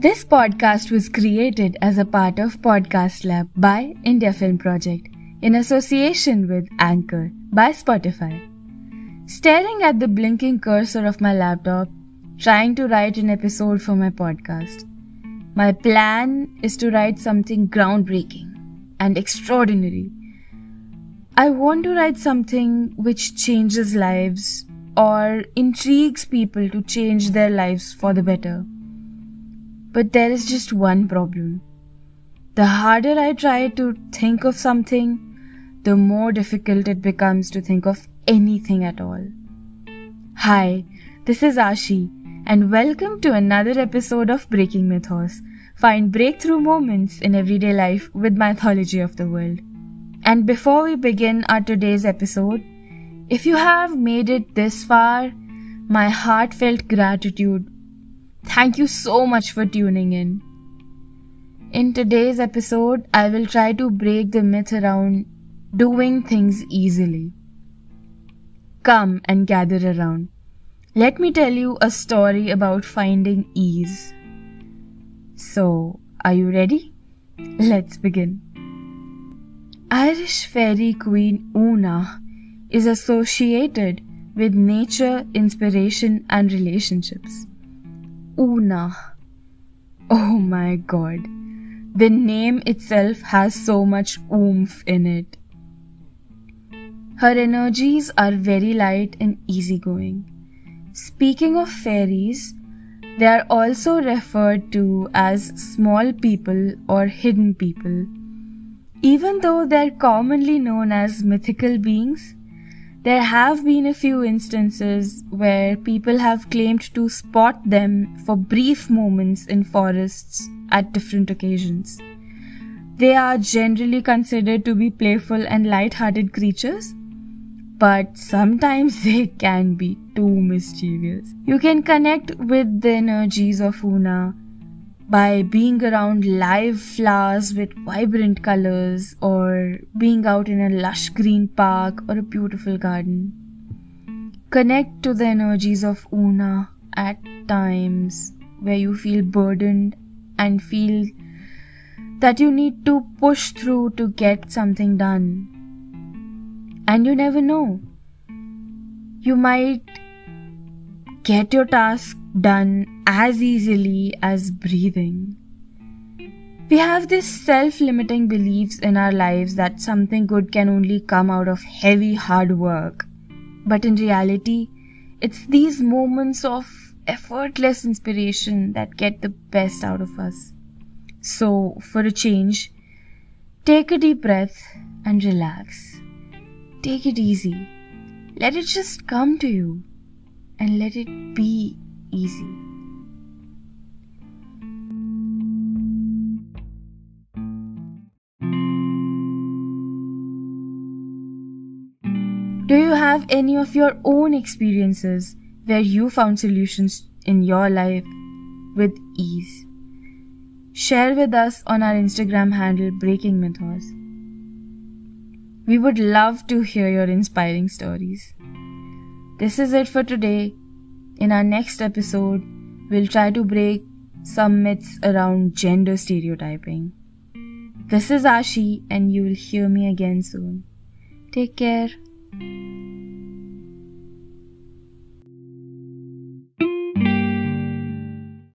This podcast was created as a part of Podcast Lab by India Film Project in association with Anchor by Spotify. Staring at the blinking cursor of my laptop, trying to write an episode for my podcast. My plan is to write something groundbreaking and extraordinary. I want to write something which changes lives or intrigues people to change their lives for the better. But there is just one problem. The harder I try to think of something, the more difficult it becomes to think of anything at all. Hi, this is Ashi, and welcome to another episode of Breaking Mythos. Find breakthrough moments in everyday life with mythology of the world. And before we begin our today's episode, if you have made it this far, my heartfelt gratitude Thank you so much for tuning in. In today's episode, I will try to break the myth around doing things easily. Come and gather around. Let me tell you a story about finding ease. So, are you ready? Let's begin. Irish fairy queen Oonagh is associated with nature, inspiration, and relationships. Oonagh. Oh my god. The name itself has so much oomph in it. Her energies are very light and easygoing. Speaking of fairies, they are also referred to as small people or hidden people. Even though they are commonly known as mythical beings, there have been a few instances where people have claimed to spot them for brief moments in forests at different occasions. They are generally considered to be playful and light-hearted creatures, but sometimes they can be too mischievous. You can connect with the energies of Oonagh by being around live flowers with vibrant colors or being out in a lush green park or a beautiful garden. Connect to the energies of Oonagh at times where you feel burdened and feel that you need to push through to get something done. And you never know. You might get your task done as easily as breathing. We have these self limiting beliefs in our lives that something good can only come out of heavy hard work. But in reality, it's these moments of effortless inspiration that get the best out of us. So, for a change, take a deep breath and relax. Take it easy. Let it just come to you and let it be easy. Do you have any of your own experiences where you found solutions in your life with ease? Share with us on our Instagram handle Breaking Mythos. We would love to hear your inspiring stories. This is it for today. In our next episode, we'll try to break some myths around gender stereotyping. This is Ashi, and you will hear me again soon. Take care.